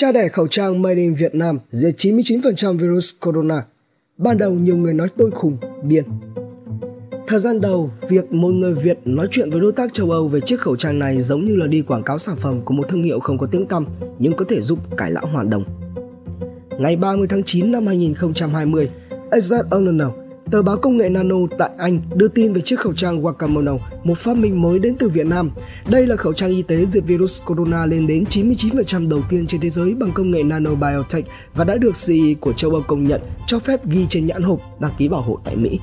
Cha đẻ khẩu trang Made in Việt Nam diệt 99% virus corona. Ban đầu nhiều người nói tôi khùng, điên. Thời gian đầu, việc một người Việt nói chuyện với đối tác châu Âu về chiếc khẩu trang này giống như là đi quảng cáo sản phẩm của một thương hiệu không có tiếng tăm nhưng có thể giúp cải lão hoàn đồng. Ngày 30 tháng 9 năm 2020, Exact Owner Tờ báo công nghệ Nano tại Anh đưa tin về chiếc khẩu trang Wakamono, một phát minh mới đến từ Việt Nam. Đây là khẩu trang y tế diệt virus corona lên đến 99% đầu tiên trên thế giới bằng công nghệ nanobiotech và đã được CE của châu Âu công nhận cho phép ghi trên nhãn hộp đăng ký bảo hộ tại Mỹ.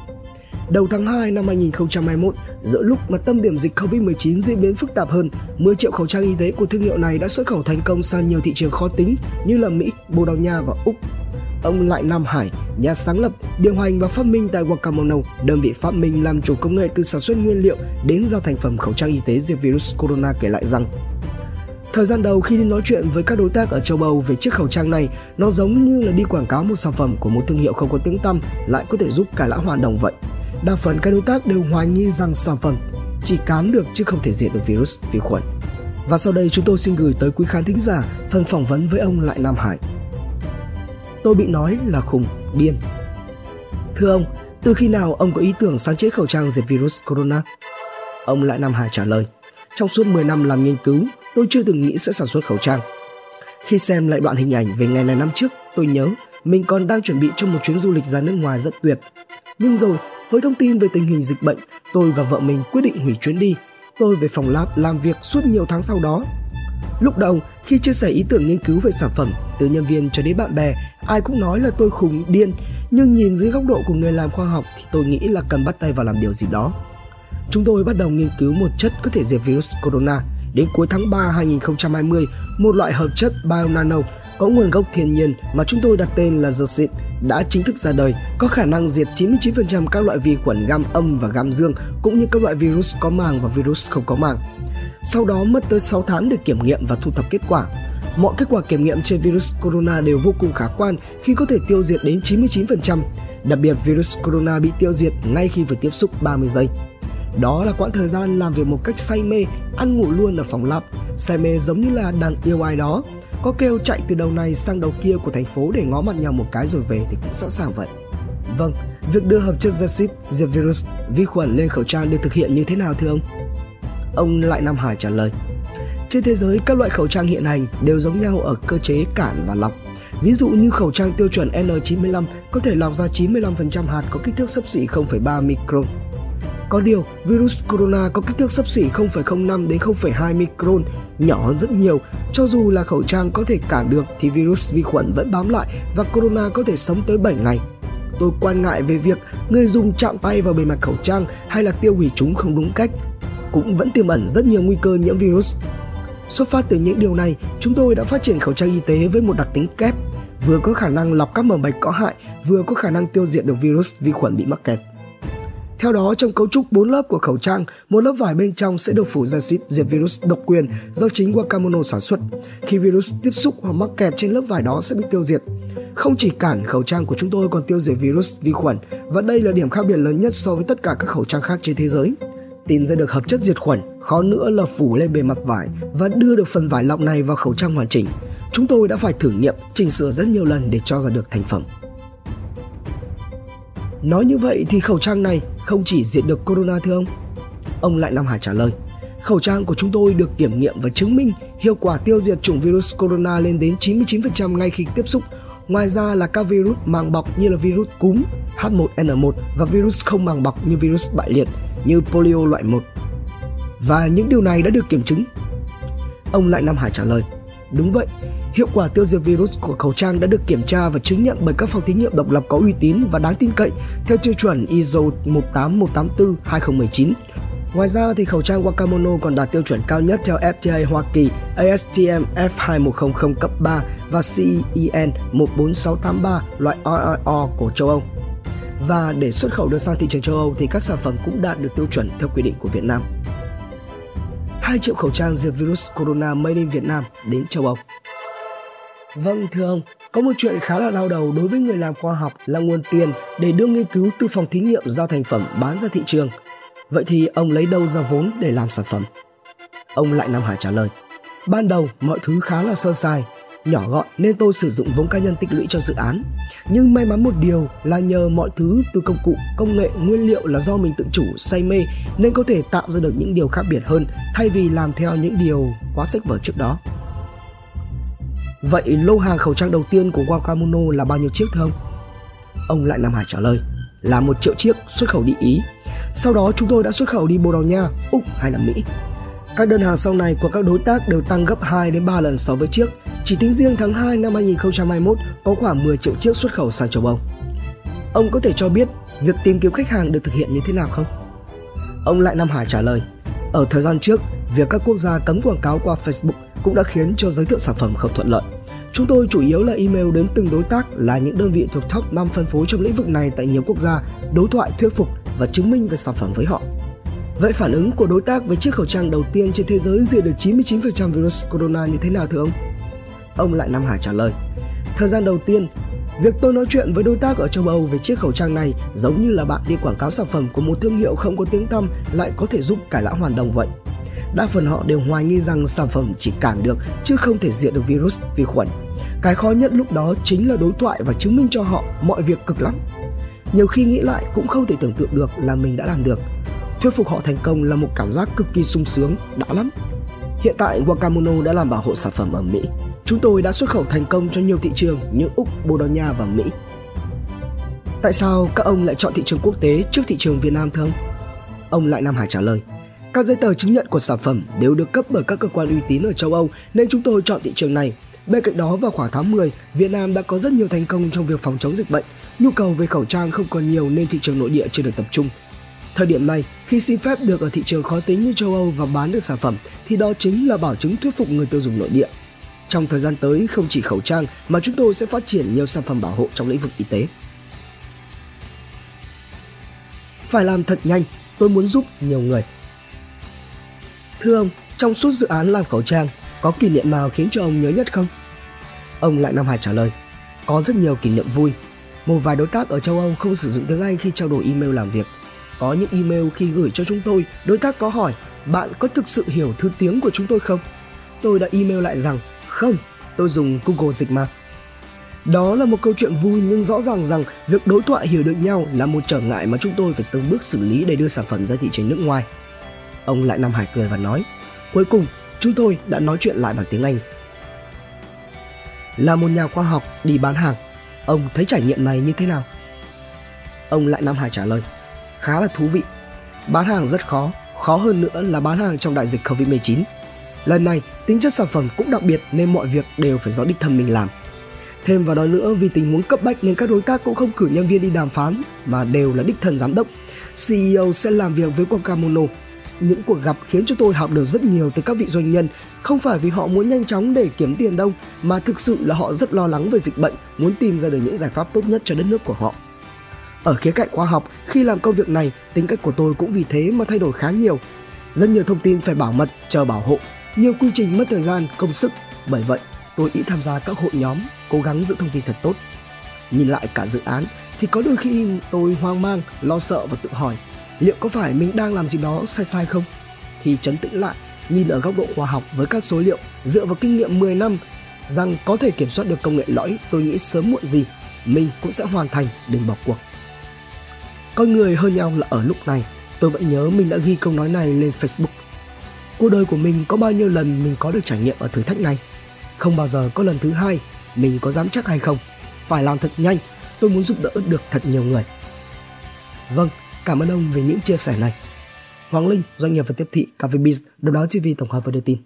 Đầu tháng 2 năm 2021, giữa lúc mà tâm điểm dịch Covid-19 diễn biến phức tạp hơn, 10 triệu khẩu trang y tế của thương hiệu này đã xuất khẩu thành công sang nhiều thị trường khó tính như là Mỹ, Bồ Đào Nha và Úc ông Lại Nam Hải, nhà sáng lập, điều hành và phát minh tại Wakamono, đơn vị phát minh làm chủ công nghệ từ sản xuất nguyên liệu đến ra thành phẩm khẩu trang y tế diệt virus corona kể lại rằng Thời gian đầu khi đi nói chuyện với các đối tác ở châu Âu về chiếc khẩu trang này, nó giống như là đi quảng cáo một sản phẩm của một thương hiệu không có tiếng tăm lại có thể giúp cải lão hoàn đồng vậy. Đa phần các đối tác đều hoài nghi rằng sản phẩm chỉ cán được chứ không thể diệt được virus, vi khuẩn. Và sau đây chúng tôi xin gửi tới quý khán thính giả phần phỏng vấn với ông Lại Nam Hải tôi bị nói là khùng, điên. Thưa ông, từ khi nào ông có ý tưởng sáng chế khẩu trang diệt virus corona? Ông Lại Nam Hải trả lời, trong suốt 10 năm làm nghiên cứu, tôi chưa từng nghĩ sẽ sản xuất khẩu trang. Khi xem lại đoạn hình ảnh về ngày này năm trước, tôi nhớ mình còn đang chuẩn bị cho một chuyến du lịch ra nước ngoài rất tuyệt. Nhưng rồi, với thông tin về tình hình dịch bệnh, tôi và vợ mình quyết định hủy chuyến đi. Tôi về phòng lab làm việc suốt nhiều tháng sau đó. Lúc đầu, khi chia sẻ ý tưởng nghiên cứu về sản phẩm, từ nhân viên cho đến bạn bè, ai cũng nói là tôi khùng điên, nhưng nhìn dưới góc độ của người làm khoa học thì tôi nghĩ là cần bắt tay vào làm điều gì đó. Chúng tôi bắt đầu nghiên cứu một chất có thể diệt virus corona. Đến cuối tháng 3 2020, một loại hợp chất BioNano có nguồn gốc thiên nhiên mà chúng tôi đặt tên là Zersit đã chính thức ra đời, có khả năng diệt 99% các loại vi khuẩn gam âm và gam dương cũng như các loại virus có màng và virus không có màng. Sau đó mất tới 6 tháng để kiểm nghiệm và thu thập kết quả. Mọi kết quả kiểm nghiệm trên virus corona đều vô cùng khả quan khi có thể tiêu diệt đến 99%. Đặc biệt virus corona bị tiêu diệt ngay khi vừa tiếp xúc 30 giây. Đó là quãng thời gian làm việc một cách say mê, ăn ngủ luôn ở phòng lab. Say mê giống như là đang yêu ai đó. Có kêu chạy từ đầu này sang đầu kia của thành phố để ngó mặt nhau một cái rồi về thì cũng sẵn sàng vậy. Vâng, việc đưa hợp chất Zacid diệt virus, vi khuẩn lên khẩu trang được thực hiện như thế nào thưa ông? Ông Lại Nam Hải trả lời. Trên thế giới, các loại khẩu trang hiện hành đều giống nhau ở cơ chế cản và lọc. Ví dụ như khẩu trang tiêu chuẩn N95 có thể lọc ra 95% hạt có kích thước sấp xỉ 0,3 micron. Có điều, virus corona có kích thước sấp xỉ 0,05 đến 0,2 micron, nhỏ hơn rất nhiều. Cho dù là khẩu trang có thể cản được thì virus vi khuẩn vẫn bám lại và corona có thể sống tới 7 ngày. Tôi quan ngại về việc người dùng chạm tay vào bề mặt khẩu trang hay là tiêu hủy chúng không đúng cách cũng vẫn tiềm ẩn rất nhiều nguy cơ nhiễm virus. Xuất phát từ những điều này, chúng tôi đã phát triển khẩu trang y tế với một đặc tính kép, vừa có khả năng lọc các mầm bệnh có hại, vừa có khả năng tiêu diệt được virus vi khuẩn bị mắc kẹt. Theo đó, trong cấu trúc 4 lớp của khẩu trang, một lớp vải bên trong sẽ được phủ ra xịt diệt virus độc quyền do chính Wakamono sản xuất. Khi virus tiếp xúc hoặc mắc kẹt trên lớp vải đó sẽ bị tiêu diệt. Không chỉ cản khẩu trang của chúng tôi còn tiêu diệt virus vi khuẩn và đây là điểm khác biệt lớn nhất so với tất cả các khẩu trang khác trên thế giới tìm ra được hợp chất diệt khuẩn, khó nữa là phủ lên bề mặt vải và đưa được phần vải lọc này vào khẩu trang hoàn chỉnh. Chúng tôi đã phải thử nghiệm, chỉnh sửa rất nhiều lần để cho ra được thành phẩm. Nói như vậy thì khẩu trang này không chỉ diệt được corona thưa ông? Ông Lại Nam Hải trả lời, khẩu trang của chúng tôi được kiểm nghiệm và chứng minh hiệu quả tiêu diệt chủng virus corona lên đến 99% ngay khi tiếp xúc. Ngoài ra là các virus màng bọc như là virus cúm, H1N1 và virus không màng bọc như virus bại liệt như polio loại 1. Và những điều này đã được kiểm chứng. Ông Lại Nam Hải trả lời, đúng vậy, hiệu quả tiêu diệt virus của khẩu trang đã được kiểm tra và chứng nhận bởi các phòng thí nghiệm độc lập có uy tín và đáng tin cậy theo tiêu chuẩn ISO 18184-2019. Ngoài ra thì khẩu trang Wakamono còn đạt tiêu chuẩn cao nhất theo FDA Hoa Kỳ ASTM F2100 cấp 3 và CEN 14683 loại RRO của châu Âu. Và để xuất khẩu được sang thị trường châu Âu thì các sản phẩm cũng đạt được tiêu chuẩn theo quy định của Việt Nam. 2 triệu khẩu trang diệt virus corona made in Việt Nam đến châu Âu. Vâng thưa ông, có một chuyện khá là đau đầu đối với người làm khoa học là nguồn tiền để đưa nghiên cứu từ phòng thí nghiệm ra thành phẩm bán ra thị trường. Vậy thì ông lấy đâu ra vốn để làm sản phẩm? Ông Lại Nam Hải trả lời, ban đầu mọi thứ khá là sơ sài, nhỏ gọn nên tôi sử dụng vốn cá nhân tích lũy cho dự án. Nhưng may mắn một điều là nhờ mọi thứ từ công cụ, công nghệ, nguyên liệu là do mình tự chủ, say mê nên có thể tạo ra được những điều khác biệt hơn thay vì làm theo những điều quá sách vở trước đó. Vậy lô hàng khẩu trang đầu tiên của Wakamono là bao nhiêu chiếc thưa ông? Ông lại Nam Hải trả lời là một triệu chiếc xuất khẩu đi Ý. Sau đó chúng tôi đã xuất khẩu đi Bồ Đào Nha, Úc hay là Mỹ. Các đơn hàng sau này của các đối tác đều tăng gấp 2 đến 3 lần so với trước. Chỉ tính riêng tháng 2 năm 2021 có khoảng 10 triệu chiếc xuất khẩu sang châu Âu. Ông có thể cho biết việc tìm kiếm khách hàng được thực hiện như thế nào không? Ông Lại Nam Hải trả lời, ở thời gian trước, việc các quốc gia cấm quảng cáo qua Facebook cũng đã khiến cho giới thiệu sản phẩm không thuận lợi. Chúng tôi chủ yếu là email đến từng đối tác là những đơn vị thuộc top 5 phân phối trong lĩnh vực này tại nhiều quốc gia, đối thoại thuyết phục và chứng minh về sản phẩm với họ. Vậy phản ứng của đối tác với chiếc khẩu trang đầu tiên trên thế giới diệt được 99% virus corona như thế nào thưa ông? Ông Lại Nam Hải trả lời, thời gian đầu tiên, việc tôi nói chuyện với đối tác ở châu Âu về chiếc khẩu trang này giống như là bạn đi quảng cáo sản phẩm của một thương hiệu không có tiếng tăm lại có thể giúp cải lão hoàn đồng vậy. Đa phần họ đều hoài nghi rằng sản phẩm chỉ cản được chứ không thể diệt được virus, vi khuẩn. Cái khó nhất lúc đó chính là đối thoại và chứng minh cho họ mọi việc cực lắm. Nhiều khi nghĩ lại cũng không thể tưởng tượng được là mình đã làm được Thuyết phục họ thành công là một cảm giác cực kỳ sung sướng, đã lắm. Hiện tại Wakamono đã làm bảo hộ sản phẩm ở Mỹ. Chúng tôi đã xuất khẩu thành công cho nhiều thị trường như Úc, Bồ Đào Nha và Mỹ. Tại sao các ông lại chọn thị trường quốc tế trước thị trường Việt Nam thưa ông? Ông Lại Nam Hải trả lời, các giấy tờ chứng nhận của sản phẩm đều được cấp bởi các cơ quan uy tín ở châu Âu nên chúng tôi chọn thị trường này. Bên cạnh đó vào khoảng tháng 10, Việt Nam đã có rất nhiều thành công trong việc phòng chống dịch bệnh. Nhu cầu về khẩu trang không còn nhiều nên thị trường nội địa chưa được tập trung. Thời điểm này, khi xin phép được ở thị trường khó tính như châu Âu và bán được sản phẩm thì đó chính là bảo chứng thuyết phục người tiêu dùng nội địa. Trong thời gian tới không chỉ khẩu trang mà chúng tôi sẽ phát triển nhiều sản phẩm bảo hộ trong lĩnh vực y tế. Phải làm thật nhanh, tôi muốn giúp nhiều người. Thưa ông, trong suốt dự án làm khẩu trang, có kỷ niệm nào khiến cho ông nhớ nhất không? Ông Lại Nam Hải trả lời, có rất nhiều kỷ niệm vui. Một vài đối tác ở châu Âu không sử dụng tiếng Anh khi trao đổi email làm việc có những email khi gửi cho chúng tôi, đối tác có hỏi bạn có thực sự hiểu thứ tiếng của chúng tôi không? Tôi đã email lại rằng không, tôi dùng Google dịch mà. Đó là một câu chuyện vui nhưng rõ ràng rằng việc đối thoại hiểu được nhau là một trở ngại mà chúng tôi phải từng bước xử lý để đưa sản phẩm ra thị trường nước ngoài. Ông lại Nam Hải cười và nói, cuối cùng chúng tôi đã nói chuyện lại bằng tiếng Anh. Là một nhà khoa học đi bán hàng, ông thấy trải nghiệm này như thế nào? Ông lại Nam Hải trả lời, khá là thú vị. Bán hàng rất khó, khó hơn nữa là bán hàng trong đại dịch Covid-19. Lần này, tính chất sản phẩm cũng đặc biệt nên mọi việc đều phải do đích thân mình làm. Thêm vào đó nữa vì tình huống cấp bách nên các đối tác cũng không cử nhân viên đi đàm phán mà đều là đích thân giám đốc. CEO sẽ làm việc với Wakamono. Những cuộc gặp khiến cho tôi học được rất nhiều từ các vị doanh nhân, không phải vì họ muốn nhanh chóng để kiếm tiền đâu, mà thực sự là họ rất lo lắng về dịch bệnh, muốn tìm ra được những giải pháp tốt nhất cho đất nước của họ. Ở khía cạnh khoa học, khi làm công việc này, tính cách của tôi cũng vì thế mà thay đổi khá nhiều. Rất nhiều thông tin phải bảo mật, chờ bảo hộ, nhiều quy trình mất thời gian, công sức. Bởi vậy, tôi ít tham gia các hội nhóm, cố gắng giữ thông tin thật tốt. Nhìn lại cả dự án thì có đôi khi tôi hoang mang, lo sợ và tự hỏi liệu có phải mình đang làm gì đó sai sai không? Thì chấn tĩnh lại, nhìn ở góc độ khoa học với các số liệu dựa vào kinh nghiệm 10 năm rằng có thể kiểm soát được công nghệ lõi, tôi nghĩ sớm muộn gì mình cũng sẽ hoàn thành, đừng bỏ cuộc. Con người hơn nhau là ở lúc này, tôi vẫn nhớ mình đã ghi câu nói này lên Facebook. Cuộc đời của mình có bao nhiêu lần mình có được trải nghiệm ở thử thách này? Không bao giờ có lần thứ hai, mình có dám chắc hay không? Phải làm thật nhanh, tôi muốn giúp đỡ được thật nhiều người. Vâng, cảm ơn ông về những chia sẻ này. Hoàng Linh, doanh nghiệp và tiếp thị Cà phê Biz, đầu đó TV tổng hợp và đưa tin.